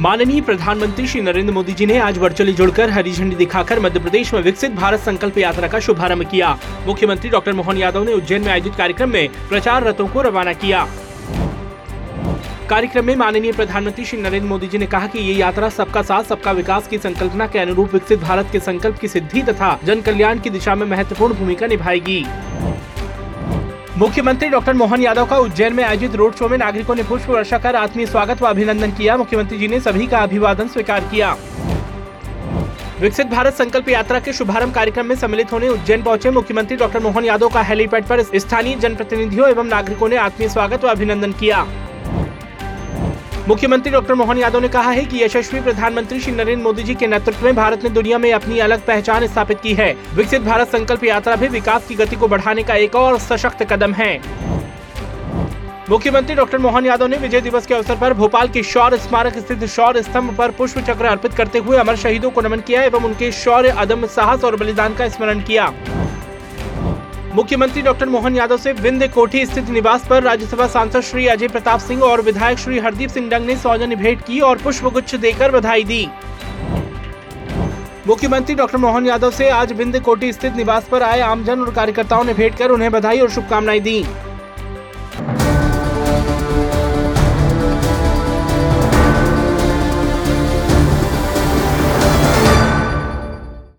माननीय प्रधानमंत्री श्री नरेंद्र मोदी जी ने आज वर्चुअली जुड़कर हरी झंडी दिखाकर मध्य प्रदेश में विकसित भारत संकल्प यात्रा का शुभारंभ किया। मुख्यमंत्री डॉक्टर मोहन यादव ने उज्जैन में आयोजित कार्यक्रम में प्रचार रथों को रवाना किया। कार्यक्रम में माननीय प्रधानमंत्री श्री नरेंद्र मोदी जी ने कहा कि ये यात्रा सबका साथ, सबका विकास की संकल्पना के अनुरूप विकसित भारत के संकल्प की सिद्धि तथा जन कल्याण की दिशा में महत्वपूर्ण भूमिका निभाएगी। मुख्यमंत्री डॉक्टर मोहन यादव का उज्जैन में आयोजित रोड शो में नागरिकों ने पुष्प वर्षा कर आत्मीय स्वागत व अभिनंदन किया। मुख्यमंत्री जी ने सभी का अभिवादन स्वीकार किया। विकसित भारत संकल्प यात्रा के शुभारंभ कार्यक्रम में सम्मिलित होने उज्जैन पहुँचे मुख्यमंत्री डॉक्टर मोहन यादव का हेलीपैड पर स्थानीय जनप्रतिनिधियों एवं नागरिकों ने आत्मीय स्वागत व अभिनंदन किया। मुख्यमंत्री डॉक्टर मोहन यादव ने कहा है कि यशस्वी प्रधानमंत्री श्री नरेंद्र मोदी जी के नेतृत्व में भारत ने दुनिया में अपनी अलग पहचान स्थापित की है। विकसित भारत संकल्प यात्रा भी विकास की गति को बढ़ाने का एक और सशक्त कदम है। मुख्यमंत्री डॉक्टर मोहन यादव ने विजय दिवस के अवसर पर भोपाल के शौर्य स्मारक स्थित शौर्य स्तंभ पर पुष्प चक्र अर्पित करते हुए अमर शहीदों को नमन किया एवं उनके शौर्य, अदम्य साहस और बलिदान का स्मरण किया। मुख्यमंत्री डॉक्टर मोहन यादव से विंध्य कोठी स्थित निवास पर राज्यसभा सांसद श्री अजय प्रताप सिंह और विधायक श्री हरदीप सिंह डंग ने सौजन्य भेंट की और पुष्प गुच्छ देकर बधाई दी। मुख्यमंत्री डॉक्टर मोहन यादव से आज विंध्य कोठी स्थित निवास पर आए आमजन और कार्यकर्ताओं ने भेंट कर उन्हें बधाई और शुभकामनाएँ दी।